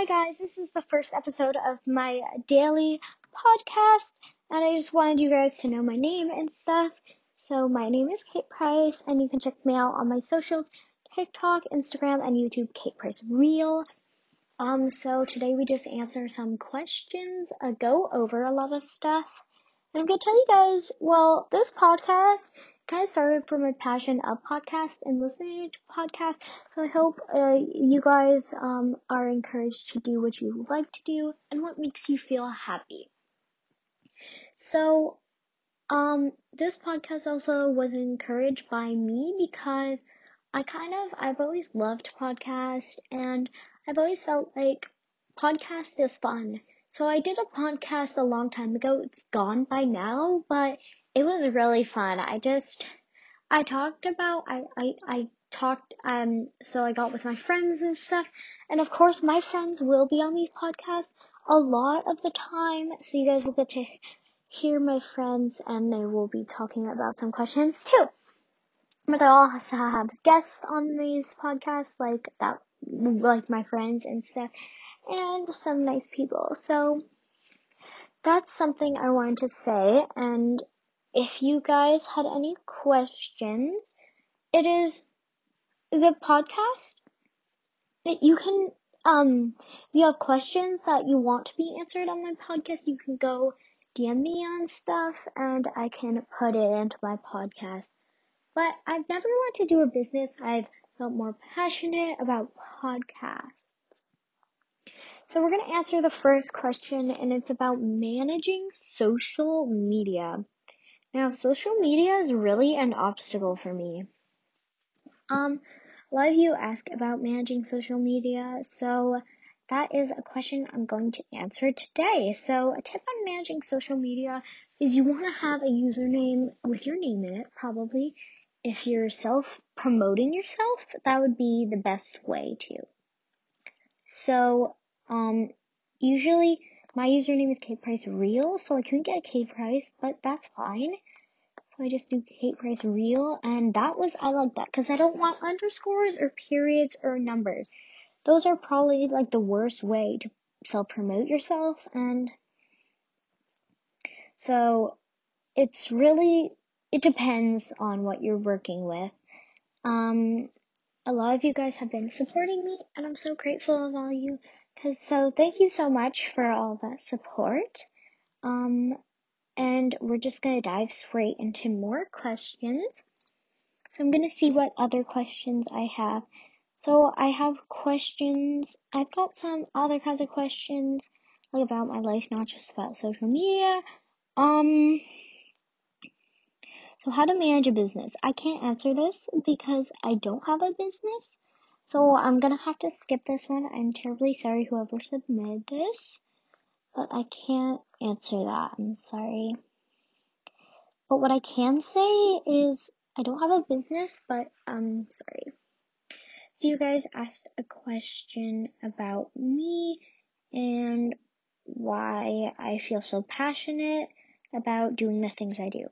Hi guys, this is the first episode of my daily podcast, and I just wanted you guys to know my name and stuff. So my name is Kate Price, and you can check me out on my socials, TikTok, Instagram, and YouTube, Kate Price Real. Um, so today we just answer some questions, uh, go over a lot of stuff. And I'm gonna tell you guys, well, this podcast kind of started from a passion of podcast and listening to podcasts. So I hope uh, you guys um, are encouraged to do what you like to do and what makes you feel happy. So, um, this podcast also was encouraged by me because I kind of I've always loved podcast and I've always felt like podcast is fun. So I did a podcast a long time ago. It's gone by now, but it was really fun. I just, I talked about, I, I, I talked, um, so I got with my friends and stuff. And of course, my friends will be on these podcasts a lot of the time. So you guys will get to hear my friends and they will be talking about some questions too. But I also have guests on these podcasts, like that, like my friends and stuff, and some nice people. So, that's something I wanted to say. And if you guys had any questions, it is the podcast you can, um, if you have questions that you want to be answered on my podcast, you can go DM me on stuff and I can put it into my podcast. But I've never wanted to do a business. I've felt more passionate about podcasts. So we're going to answer the first question and it's about managing social media. Now, social media is really an obstacle for me. Um, a lot of you ask about managing social media, so that is a question I'm going to answer today. So, a tip on managing social media is you want to have a username with your name in it, probably. If you're self promoting yourself, that would be the best way to. So, um, usually my username is Kate Price Real, so I couldn't get Kate Price, but that's fine. So I just do Kate Price Real, and that was, I like that, because I don't want underscores or periods or numbers. Those are probably like the worst way to self promote yourself, and so it's really, it depends on what you're working with. Um, a lot of you guys have been supporting me, and I'm so grateful of all you so thank you so much for all that support. Um, and we're just gonna dive straight into more questions. So I'm gonna see what other questions I have. So I have questions. I've got some other kinds of questions, like about my life, not just about social media. Um, so how to manage a business? I can't answer this because I don't have a business. So I'm gonna have to skip this one. I'm terribly sorry whoever submitted this, but I can't answer that. I'm sorry. But what I can say is I don't have a business, but I'm sorry. So you guys asked a question about me and why I feel so passionate about doing the things I do.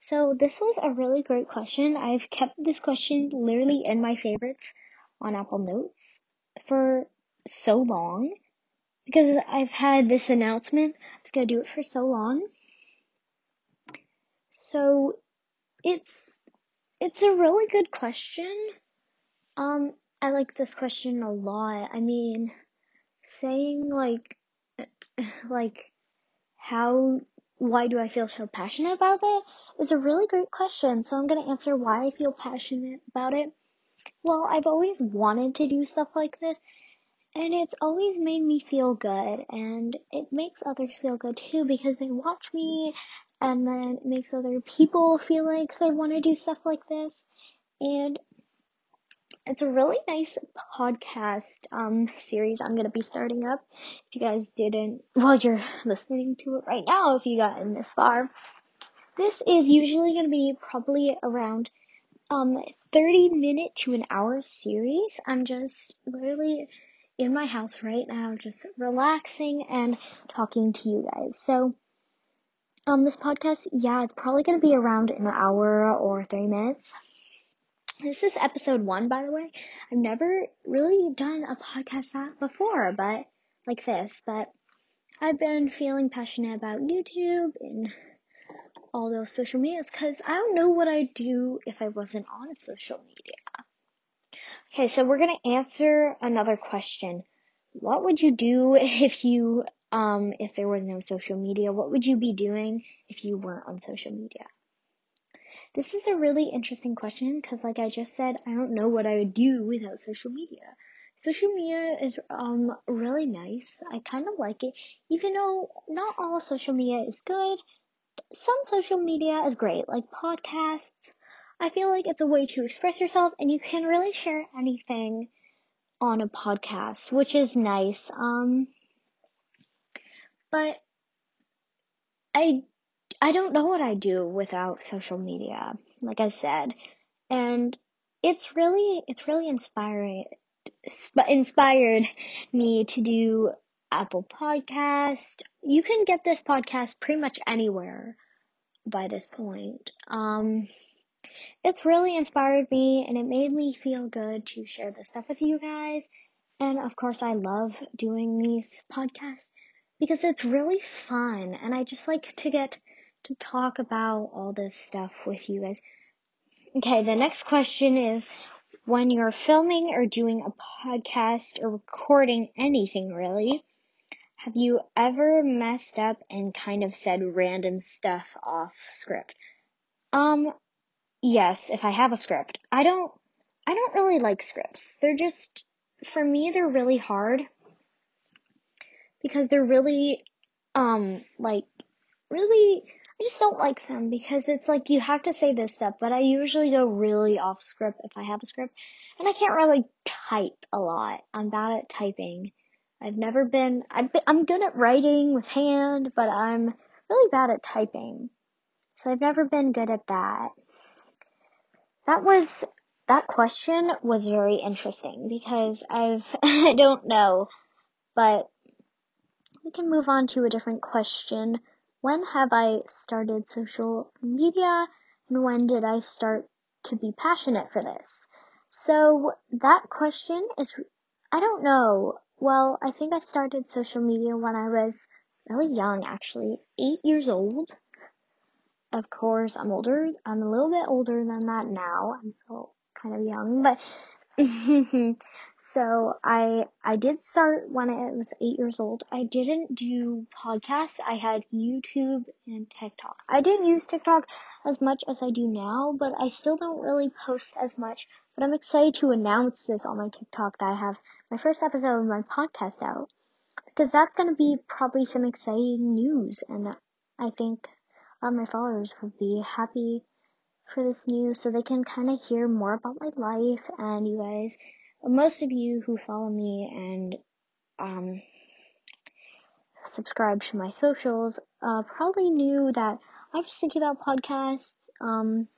So this was a really great question. I've kept this question literally in my favorites on Apple Notes for so long because I've had this announcement. I was gonna do it for so long. So it's it's a really good question. Um, I like this question a lot. I mean, saying like like how why do I feel so passionate about it is a really great question. So I'm gonna answer why I feel passionate about it well, I've always wanted to do stuff like this, and it's always made me feel good, and it makes others feel good too because they watch me, and then it makes other people feel like they want to do stuff like this, and it's a really nice podcast um series I'm gonna be starting up. If you guys didn't, well, you're listening to it right now. If you got in this far, this is usually gonna be probably around um 30 minute to an hour series. I'm just literally in my house right now, just relaxing and talking to you guys. So, um, this podcast, yeah, it's probably gonna be around an hour or 30 minutes. This is episode one, by the way. I've never really done a podcast that before, but like this, but I've been feeling passionate about YouTube and all those social medias because I don't know what I'd do if I wasn't on social media. Okay, so we're gonna answer another question. What would you do if you um if there was no social media? What would you be doing if you weren't on social media? This is a really interesting question because like I just said, I don't know what I would do without social media. Social media is um really nice. I kind of like it even though not all social media is good. Some social media is great, like podcasts, I feel like it's a way to express yourself and you can really share anything on a podcast, which is nice. Um, but I, I don't know what I do without social media, like I said, and it's really, it's really inspiring, inspired me to do Apple Podcast. You can get this podcast pretty much anywhere by this point. Um, it's really inspired me and it made me feel good to share this stuff with you guys. And of course, I love doing these podcasts because it's really fun and I just like to get to talk about all this stuff with you guys. Okay, the next question is when you're filming or doing a podcast or recording anything really, have you ever messed up and kind of said random stuff off script? Um, Yes, if I have a script. I don't I don't really like scripts. They're just for me they're really hard because they're really um like really I just don't like them because it's like you have to say this stuff, but I usually go really off script if I have a script. And I can't really type a lot. I'm bad at typing. I've never been I've been, I'm good at writing with hand, but I'm really bad at typing. So I've never been good at that. That was that question was very interesting because I've I don't know, but we can move on to a different question. When have I started social media and when did I start to be passionate for this? So that question is I don't know. Well, I think I started social media when I was really young actually, 8 years old. Of course, I'm older. I'm a little bit older than that now. I'm still kind of young, but so I I did start when I was eight years old. I didn't do podcasts. I had YouTube and TikTok. I didn't use TikTok as much as I do now, but I still don't really post as much. But I'm excited to announce this on my TikTok that I have my first episode of my podcast out because that's gonna be probably some exciting news, and I think uh, my followers will be happy for this news so they can kind of hear more about my life and you guys. Most of you who follow me and um subscribe to my socials uh probably knew that I was thinking about podcasts um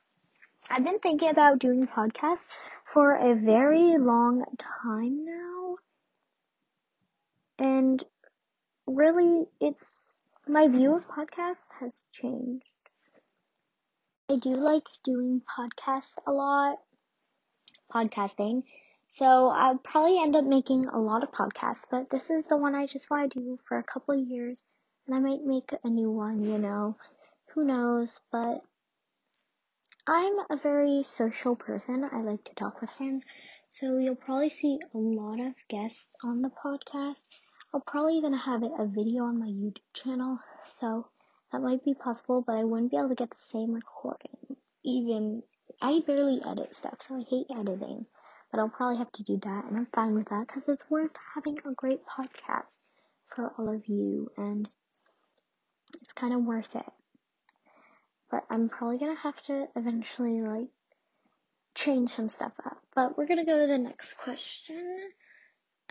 I've been thinking about doing podcasts for a very long time now and really it's my view of podcasts has changed I do like doing podcasts a lot, podcasting. So I'll probably end up making a lot of podcasts, but this is the one I just want to do for a couple of years, and I might make a new one, you know. Who knows, but I'm a very social person. I like to talk with friends. So you'll probably see a lot of guests on the podcast. I'll probably even have a video on my YouTube channel. So that might be possible, but I wouldn't be able to get the same recording. Even, I barely edit stuff, so I hate editing. But I'll probably have to do that, and I'm fine with that because it's worth having a great podcast for all of you, and it's kind of worth it. But I'm probably gonna have to eventually, like, change some stuff up. But we're gonna go to the next question.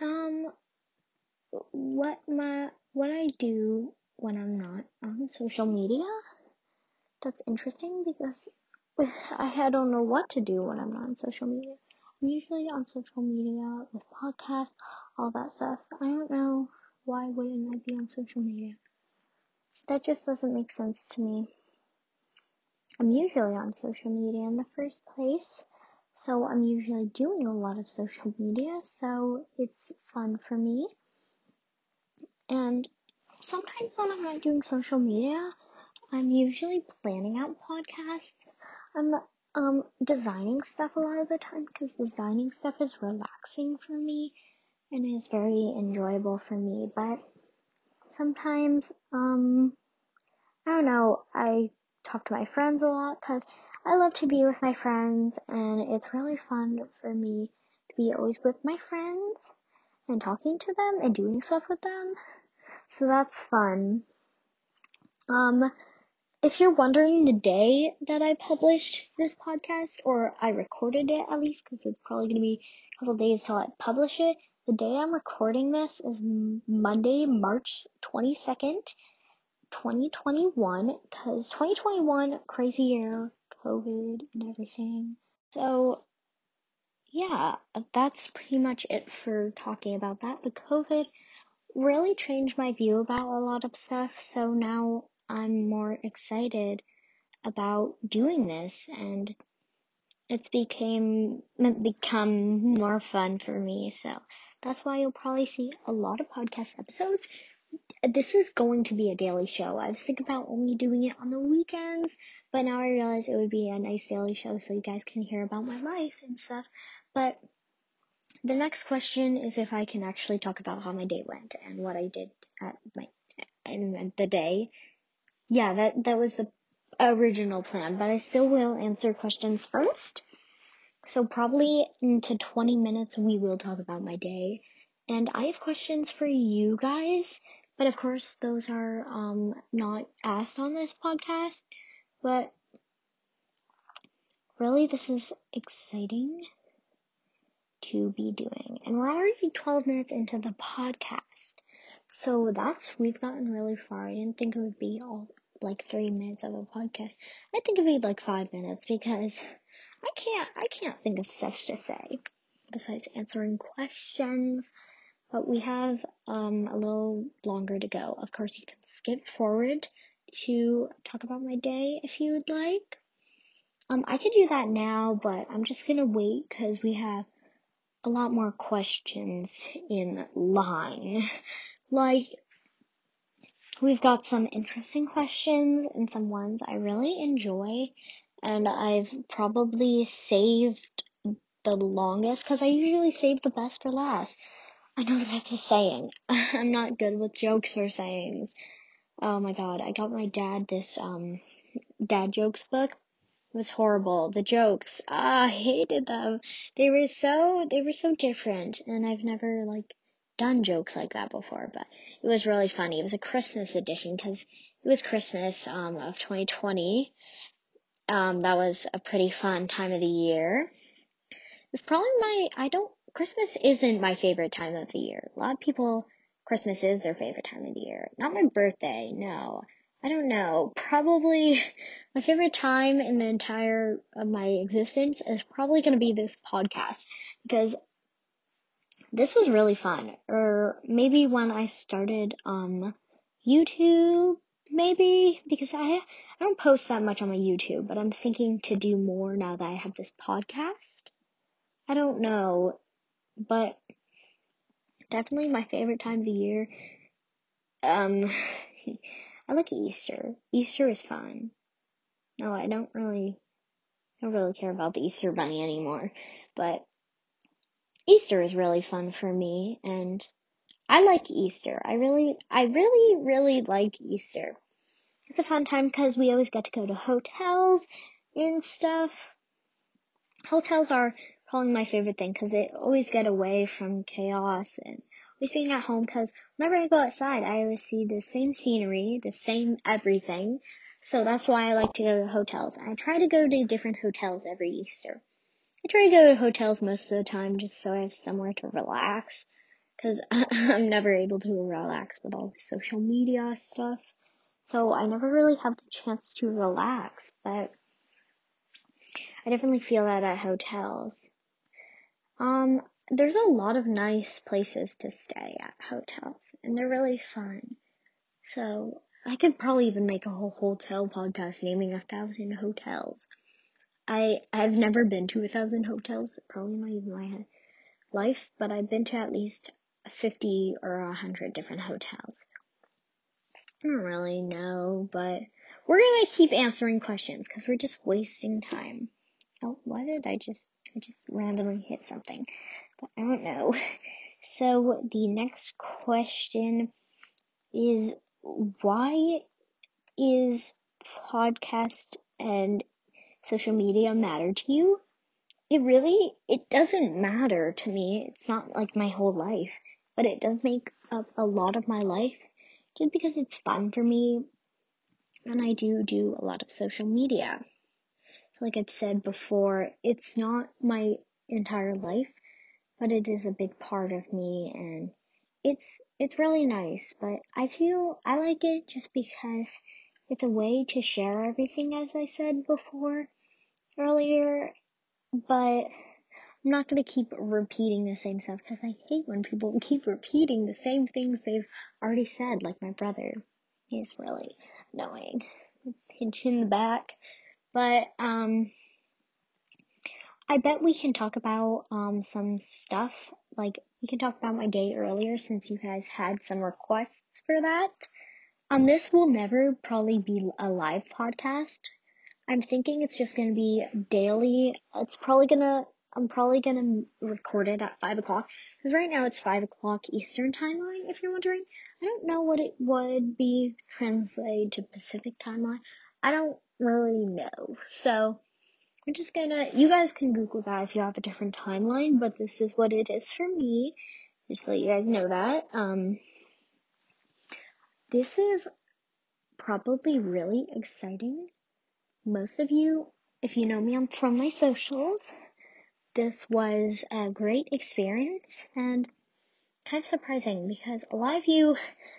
Um, what my, what I do when I'm not on social media. That's interesting because I don't know what to do when I'm not on social media. I'm usually on social media with podcasts, all that stuff. I don't know why wouldn't I be on social media. That just doesn't make sense to me. I'm usually on social media in the first place, so I'm usually doing a lot of social media, so it's fun for me. And sometimes when I'm not doing social media, I'm usually planning out podcasts. I'm um designing stuff a lot of the time because designing stuff is relaxing for me and is very enjoyable for me. But sometimes um I don't know, I talk to my friends a lot because I love to be with my friends and it's really fun for me to be always with my friends and talking to them and doing stuff with them. So that's fun. Um, if you're wondering the day that I published this podcast, or I recorded it at least, because it's probably going to be a couple days till I publish it, the day I'm recording this is Monday, March 22nd, 2021, because 2021, crazy year, COVID and everything. So, yeah, that's pretty much it for talking about that. The COVID really changed my view about a lot of stuff, so now I'm more excited about doing this and it's became become more fun for me. So that's why you'll probably see a lot of podcast episodes. This is going to be a daily show. I was thinking about only doing it on the weekends, but now I realize it would be a nice daily show so you guys can hear about my life and stuff. But the next question is if I can actually talk about how my day went and what I did at my in the day. Yeah, that that was the original plan, but I still will answer questions first. So probably into 20 minutes we will talk about my day. And I have questions for you guys, but of course those are um not asked on this podcast. But really this is exciting to be doing. And we're already 12 minutes into the podcast. So that's, we've gotten really far. I didn't think it would be all like three minutes of a podcast. I think it'd be like five minutes because I can't, I can't think of stuff to say besides answering questions. But we have, um, a little longer to go. Of course, you can skip forward to talk about my day if you would like. Um, I could do that now, but I'm just gonna wait because we have a lot more questions in line. Like, we've got some interesting questions and some ones I really enjoy, and I've probably saved the longest because I usually save the best for last. I know that's a saying. I'm not good with jokes or sayings. Oh my god, I got my dad this um dad jokes book it was horrible. The jokes, ah, I hated them. They were so, they were so different, and I've never like done jokes like that before. But it was really funny. It was a Christmas edition because it was Christmas um of 2020. Um, that was a pretty fun time of the year. It's probably my, I don't, Christmas isn't my favorite time of the year. A lot of people, Christmas is their favorite time of the year. Not my birthday, no. I don't know. Probably my favorite time in the entire of my existence is probably going to be this podcast because this was really fun. Or maybe when I started um YouTube, maybe because I I don't post that much on my YouTube, but I'm thinking to do more now that I have this podcast. I don't know, but definitely my favorite time of the year. Um I like Easter. Easter is fun. No, I don't really, I don't really care about the Easter bunny anymore, but Easter is really fun for me and I like Easter. I really, I really, really like Easter. It's a fun time because we always get to go to hotels and stuff. Hotels are probably my favorite thing because they always get away from chaos and always being at home because whenever I go outside, I always see the same scenery, the same everything. So that's why I like to go to hotels. I try to go to different hotels every Easter. I try to go to hotels most of the time just so I have somewhere to relax. Cause I'm never able to relax with all the social media stuff. So I never really have the chance to relax, but I definitely feel that at hotels. Um, there's a lot of nice places to stay at hotels, and they're really fun. So I could probably even make a whole hotel podcast naming a thousand hotels. I I've never been to a thousand hotels, probably not even my life, but I've been to at least 50 or a 100 different hotels. I don't really know, but we're gonna keep answering questions because we're just wasting time. Oh, why did I just, I just randomly hit something? But I don't know. So the next question is why is podcast and social media matter to you? It really, it doesn't matter to me. It's not like my whole life, but it does make up a lot of my life just because it's fun for me and I do do a lot of social media. Like I've said before, it's not my entire life, but it is a big part of me and it's it's really nice, but I feel I like it just because it's a way to share everything as I said before earlier, but I'm not going to keep repeating the same stuff because I hate when people keep repeating the same things they've already said, like my brother. He's really annoying. Pinch in the back. But, um, I bet we can talk about, um, some stuff. Like, we can talk about my day earlier since you guys had some requests for that. Um, this will never probably be a live podcast. I'm thinking it's just gonna be daily. It's probably gonna, I'm probably gonna record it at 5 o'clock. Because right now it's 5 o'clock Eastern timeline, if you're wondering. I don't know what it would be translated to Pacific timeline. I don't really know. So, I'm just gonna, you guys can Google that if you have a different timeline, but this is what it is for me. Just let you guys know that. Um, this is probably really exciting. Most of you, if you know me, I'm from my socials. This was a great experience and kind of surprising because a lot of you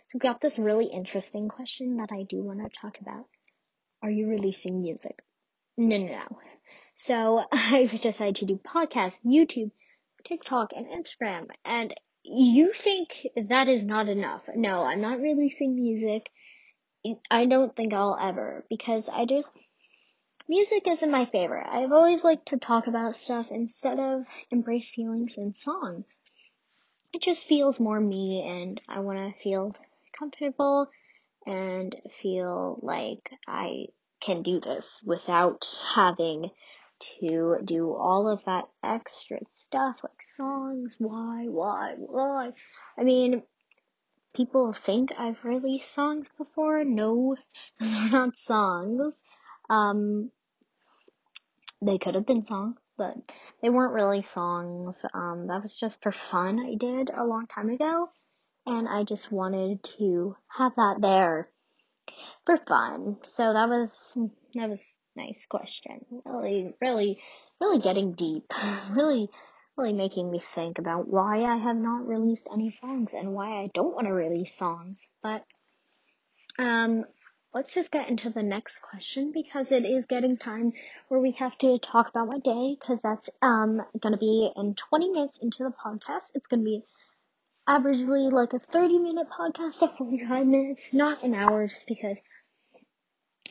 so got this really interesting question that I do want to talk about. Are you releasing music? No, no, no. So I've decided to do podcasts, YouTube, TikTok, and Instagram. And you think that is not enough. No, I'm not releasing music. I don't think I'll ever because I just music isn't my favorite. I've always liked to talk about stuff instead of embrace feelings in song. It just feels more me and I want to feel comfortable and feel like I can do this without having to do all of that extra stuff like songs. Why, why, why? I mean, people think I've released songs before. No, those are not songs. Um, they could have been songs, but they weren't really songs. Um, that was just for fun. I did a long time ago, and I just wanted to have that there for fun. So that was that was nice question. Really, really, really getting deep. really, really making me think about why I have not released any songs and why I don't want to release songs. But um, let's just get into the next question because it is getting time where we have to talk about my day because that's um gonna be in 20 minutes into the podcast. It's gonna be averagely like a 30 minute podcast of 45 minutes, not an hour just because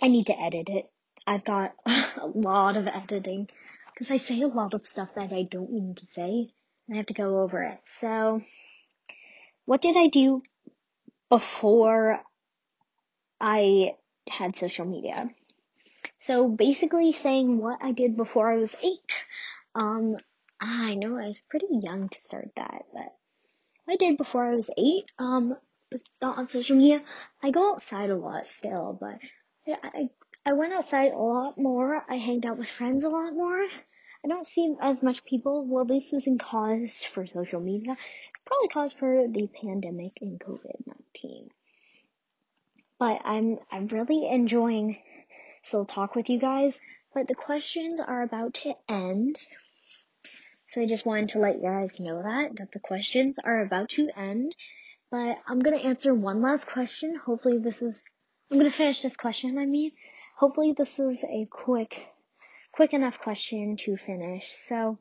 I need to edit it. I've got a lot of editing because I say a lot of stuff that I don't mean to say and I have to go over it. So, what did I do before I had social media? So basically saying what I did before I was eight. Um, I know I was pretty young to start that, but I did before I was eight. Um, but not on social media. I go outside a lot still, but I, I went outside a lot more. I hanged out with friends a lot more. I don't see as much people. Well, this isn't cause for social media. It's probably cause for the pandemic and COVID-19. But I'm, I'm really enjoying still talk with you guys, but the questions are about to end. So I just wanted to let you guys know that, that the questions are about to end. But I'm gonna answer one last question. Hopefully this is, I'm gonna finish this question, I mean. Hopefully this is a quick, quick enough question to finish. So,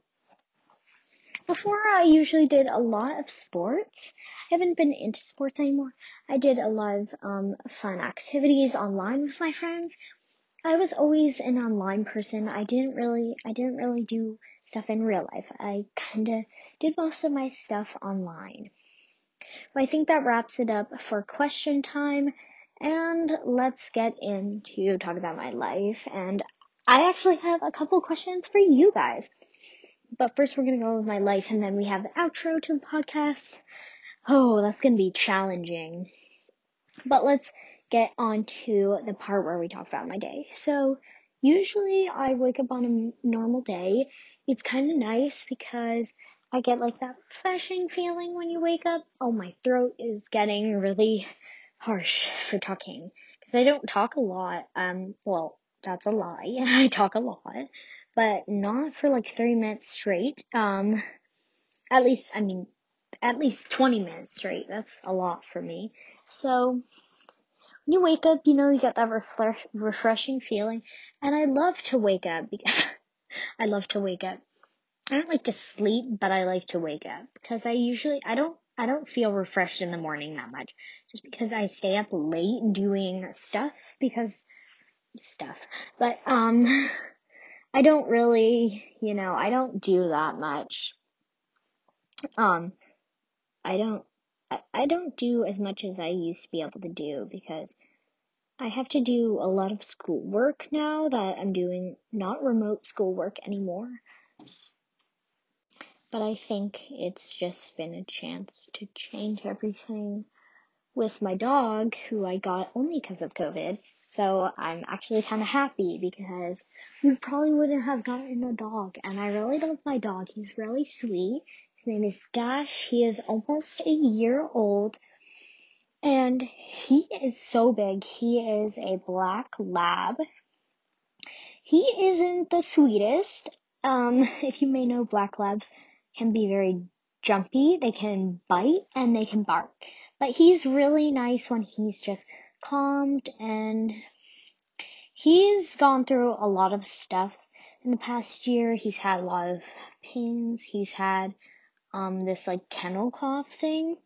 before I usually did a lot of sports. I haven't been into sports anymore. I did a lot of um, fun activities online with my friends. I was always an online person. I didn't really, I didn't really do stuff in real life. I kinda did most of my stuff online. I think that wraps it up for question time. And let's get into talk about my life. And I actually have a couple questions for you guys. But first, we're going to go with my life, and then we have the outro to the podcast. Oh, that's going to be challenging. But let's get on to the part where we talk about my day. So, usually I wake up on a normal day. It's kind of nice because I get like that refreshing feeling when you wake up. Oh, my throat is getting really harsh for talking because I don't talk a lot. Um, well, that's a lie. I talk a lot, but not for like 30 minutes straight. Um, at least, I mean, at least 20 minutes straight. That's a lot for me. So, you wake up, you know, you get that refresh, refreshing feeling. And I love to wake up because I love to wake up. I don't like to sleep, but I like to wake up because I usually, I don't, I don't feel refreshed in the morning that much just because I stay up late doing stuff because stuff. But, um, I don't really, you know, I don't do that much. Um, I don't, I, I don't do as much as I used to be able to do because I have to do a lot of schoolwork now that I'm doing not remote schoolwork anymore. But I think it's just been a chance to change everything with my dog, who I got only because of COVID. So I'm actually kind of happy because we probably wouldn't have gotten a dog. And I really love my dog. He's really sweet. His name is Dash. He is almost a year old. And he is so big. He is a black lab. He isn't the sweetest. Um, if you may know, black labs can be very jumpy. They can bite and they can bark. But he's really nice when he's just calmed and he's gone through a lot of stuff in the past year. He's had a lot of pains. He's had um this like kennel cough thing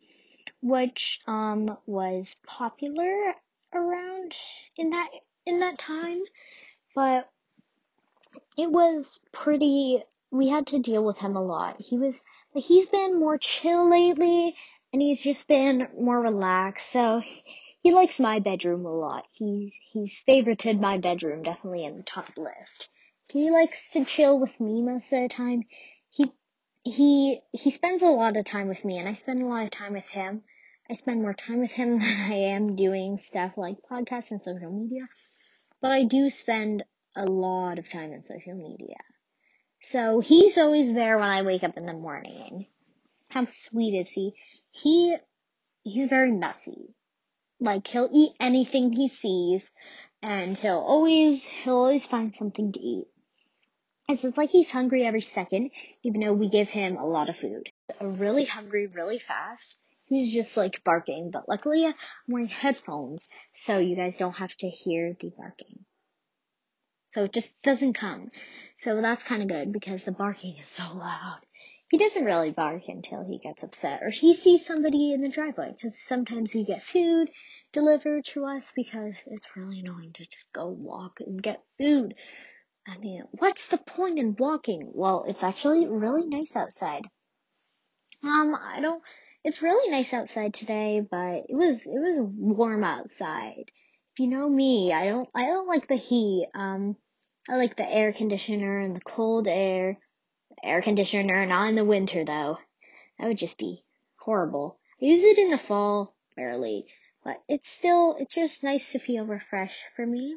which um was popular around in that in that time but it was pretty we had to deal with him a lot. He was he's been more chill lately and he's just been more relaxed so he likes my bedroom a lot. He's he's favorited my bedroom definitely in the top list. He likes to chill with me most of the time. He he he spends a lot of time with me and I spend a lot of time with him. I spend more time with him than I am doing stuff like podcasts and social media. But I do spend a lot of time in social media. So he's always there when I wake up in the morning. How sweet is he? He he's very messy. Like he'll eat anything he sees and he'll always he'll always find something to eat. It's like he's hungry every second, even though we give him a lot of food. Really hungry, really fast. He's just like barking, but luckily I'm wearing headphones, so you guys don't have to hear the barking. So it just doesn't come. So that's kind of good because the barking is so loud. He doesn't really bark until he gets upset or he sees somebody in the driveway because sometimes we get food delivered to us because it's really annoying to just go walk and get food. I mean, what's the point in walking? Well, it's actually really nice outside. Um, I don't, it's really nice outside today, but it was, it was warm outside. If you know me, I don't, I don't like the heat. Um, I like the air conditioner and the cold air. Air conditioner, not in the winter though. That would just be horrible. I use it in the fall, barely, but it's still, it's just nice to feel refreshed for me.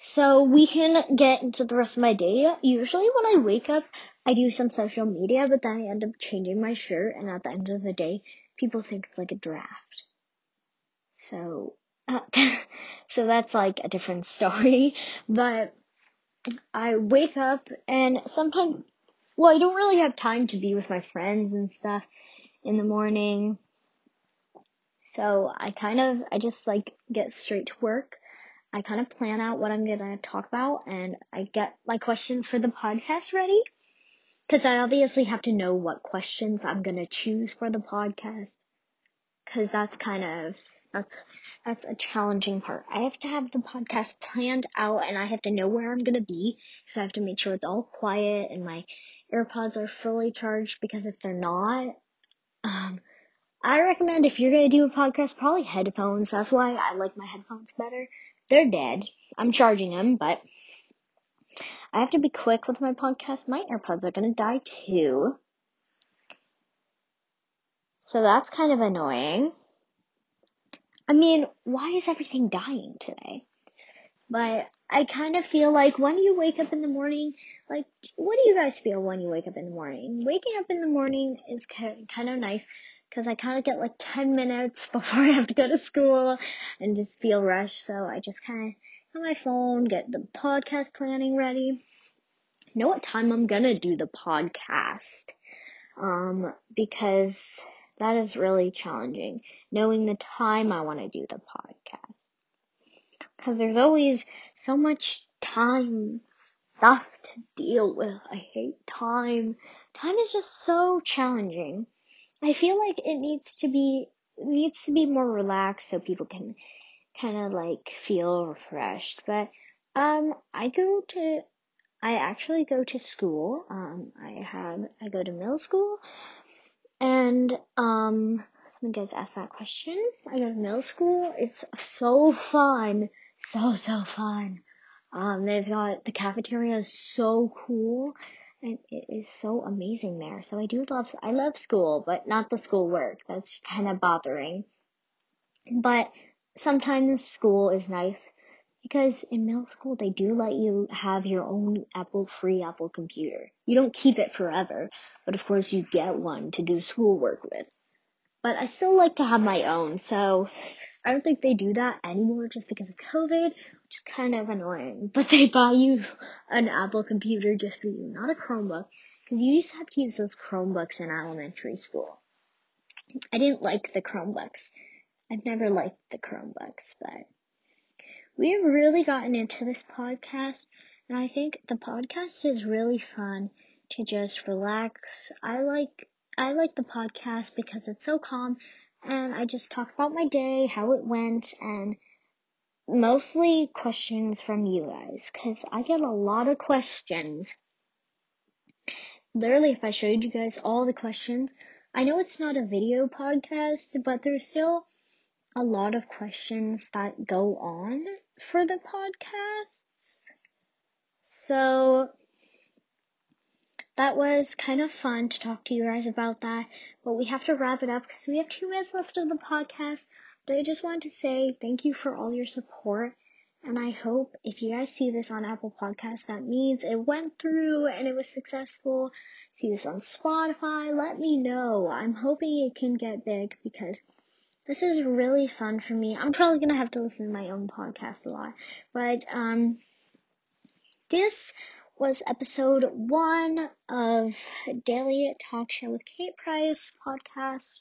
So we can get into the rest of my day. Usually when I wake up, I do some social media, but then I end up changing my shirt, and at the end of the day, people think it's like a draft. So, uh, so that's like a different story. But I wake up, and sometimes, well, I don't really have time to be with my friends and stuff in the morning. So I kind of, I just like get straight to work. I kind of plan out what I'm going to talk about and I get my questions for the podcast ready. Cause I obviously have to know what questions I'm going to choose for the podcast. Cause that's kind of, that's, that's a challenging part. I have to have the podcast planned out and I have to know where I'm going to be. Cause I have to make sure it's all quiet and my AirPods are fully charged because if they're not, um, I recommend if you're gonna do a podcast, probably headphones. That's why I like my headphones better. They're dead. I'm charging them, but I have to be quick with my podcast. My AirPods are gonna die too. So that's kind of annoying. I mean, why is everything dying today? But I kind of feel like when you wake up in the morning, like, what do you guys feel when you wake up in the morning? Waking up in the morning is kind of nice because I kind of get like 10 minutes before I have to go to school and just feel rushed. So I just kind of on my phone, get the podcast planning ready. Know what time I'm gonna do the podcast. Um, because that is really challenging. Knowing the time I want to do the podcast. Cause there's always so much time stuff to deal with. I hate time. Time is just so challenging. I feel like it needs to be needs to be more relaxed so people can kind of like feel refreshed. But um, I go to I actually go to school. Um, I have I go to middle school, and um, some guys asked that question. I go to middle school. It's so fun, so so fun. Um, they've got the cafeteria is so cool and it is so amazing there. So I do love, I love school, but not the school work. That's kind of bothering. But sometimes school is nice because in middle school they do let you have your own Apple free Apple computer. You don't keep it forever, but of course you get one to do schoolwork with. But I still like to have my own, so I don't think they do that anymore just because of COVID, which is kind of annoying. But they buy you an Apple computer just for you, not a Chromebook, because you used to have to use those Chromebooks in elementary school. I didn't like the Chromebooks. I've never liked the Chromebooks, but we have really gotten into this podcast, and I think the podcast is really fun to just relax. I like I like the podcast because it's so calm and I just talk about my day, how it went, and mostly questions from you guys because I get a lot of questions. Literally, if I showed you guys all the questions, I know it's not a video podcast, but there's still a lot of questions that go on for the podcasts. So that was kind of fun to talk to you guys about that, but we have to wrap it up because we have two minutes left of the podcast. But I just want to say thank you for all your support. And I hope if you guys see this on Apple Podcasts, that means it went through and it was successful. See this on Spotify, let me know. I'm hoping it can get big because this is really fun for me. I'm probably gonna have to listen to my own podcast a lot. But um this was episode one of Daily Talk Show with Kate Price podcast,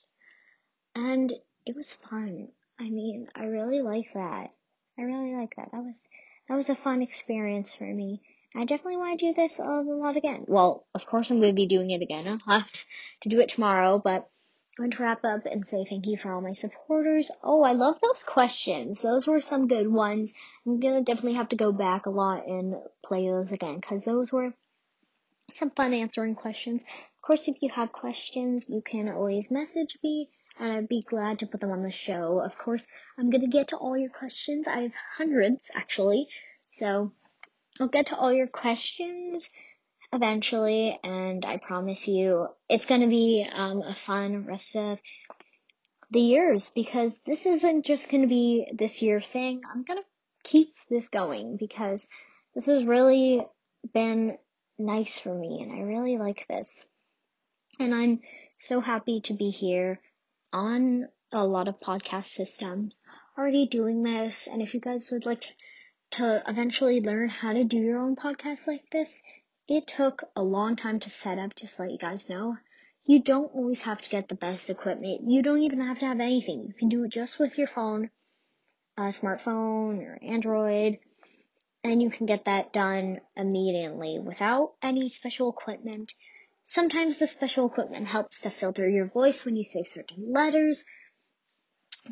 and it was fun. I mean, I really like that. I really like that. That was that was a fun experience for me. I definitely want to do this um, a lot again. Well, of course I'm going to be doing it again. I'll have to do it tomorrow, but going to wrap up and say thank you for all my supporters. Oh, I love those questions. Those were some good ones. I'm going to definitely have to go back a lot and play those again because those were some fun answering questions. Of course, if you have questions, you can always message me and I'd be glad to put them on the show. Of course, I'm going to get to all your questions. I have hundreds actually. So I'll get to all your questions eventually, and I promise you it's going to be um, a fun rest of the years because this isn't just going to be this year thing. I'm going to keep this going because this has really been nice for me and I really like this. And I'm so happy to be here on a lot of podcast systems already doing this. And if you guys would like to eventually learn how to do your own podcast like this, it took a long time to set up, just to let you guys know. You don't always have to get the best equipment. You don't even have to have anything. You can do it just with your phone, a smartphone or Android, and you can get that done immediately without any special equipment. Sometimes the special equipment helps to filter your voice when you say certain letters.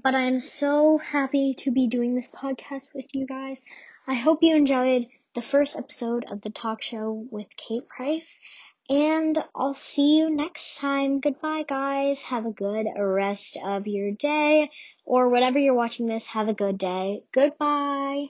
But I'm so happy to be doing this podcast with you guys. I hope you enjoyed the first episode of the talk show with Kate Price. And I'll see you next time. Goodbye, guys. Have a good rest of your day. Or whatever you're watching this, have a good day. Goodbye.